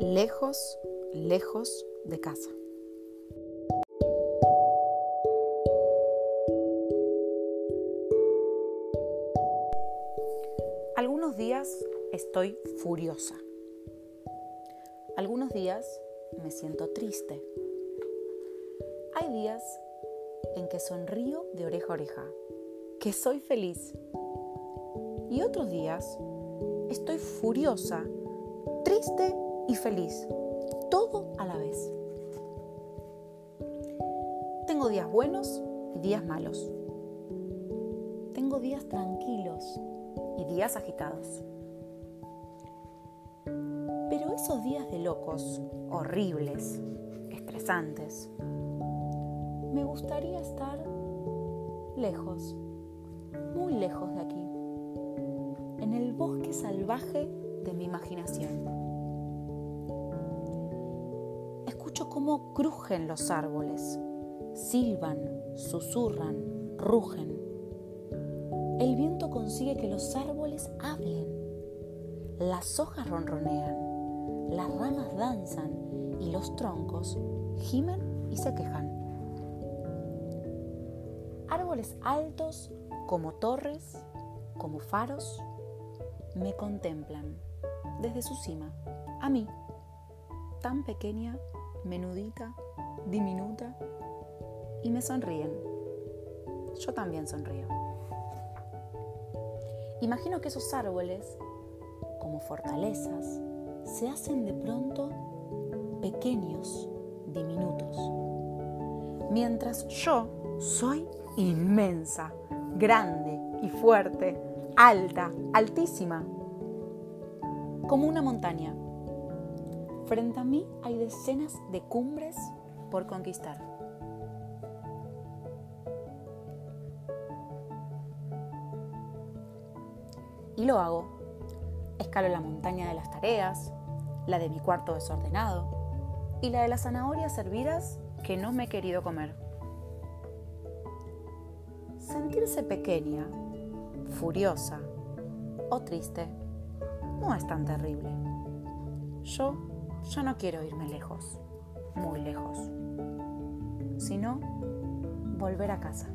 lejos, lejos de casa. Algunos días estoy furiosa. Algunos días me siento triste. Hay días en que sonrío de oreja a oreja, que soy feliz. Y otros días estoy furiosa, triste y feliz, todo a la vez. Tengo días buenos y días malos. Tengo días tranquilos y días agitados. Pero esos días de locos, horribles, estresantes, me gustaría estar lejos, muy lejos de aquí, en el bosque salvaje de mi imaginación. Cómo crujen los árboles, silban, susurran, rugen. El viento consigue que los árboles hablen. Las hojas ronronean, las ramas danzan y los troncos gimen y se quejan. Árboles altos como torres, como faros, me contemplan desde su cima, a mí, tan pequeña, menudita, diminuta, y me sonríen. Yo también sonrío. Imagino que esos árboles, como fortalezas, se hacen de pronto pequeños, diminutos, mientras yo soy inmensa, grande y fuerte, alta, altísima, como una montaña. Frente a mí hay decenas de cumbres por conquistar. Y lo hago. Escalo la montaña de las tareas, la de mi cuarto desordenado y la de las zanahorias hervidas que no me he querido comer. Sentirse pequeña, furiosa o triste no es tan terrible. Yo ya no quiero irme lejos, muy lejos, sino volver a casa.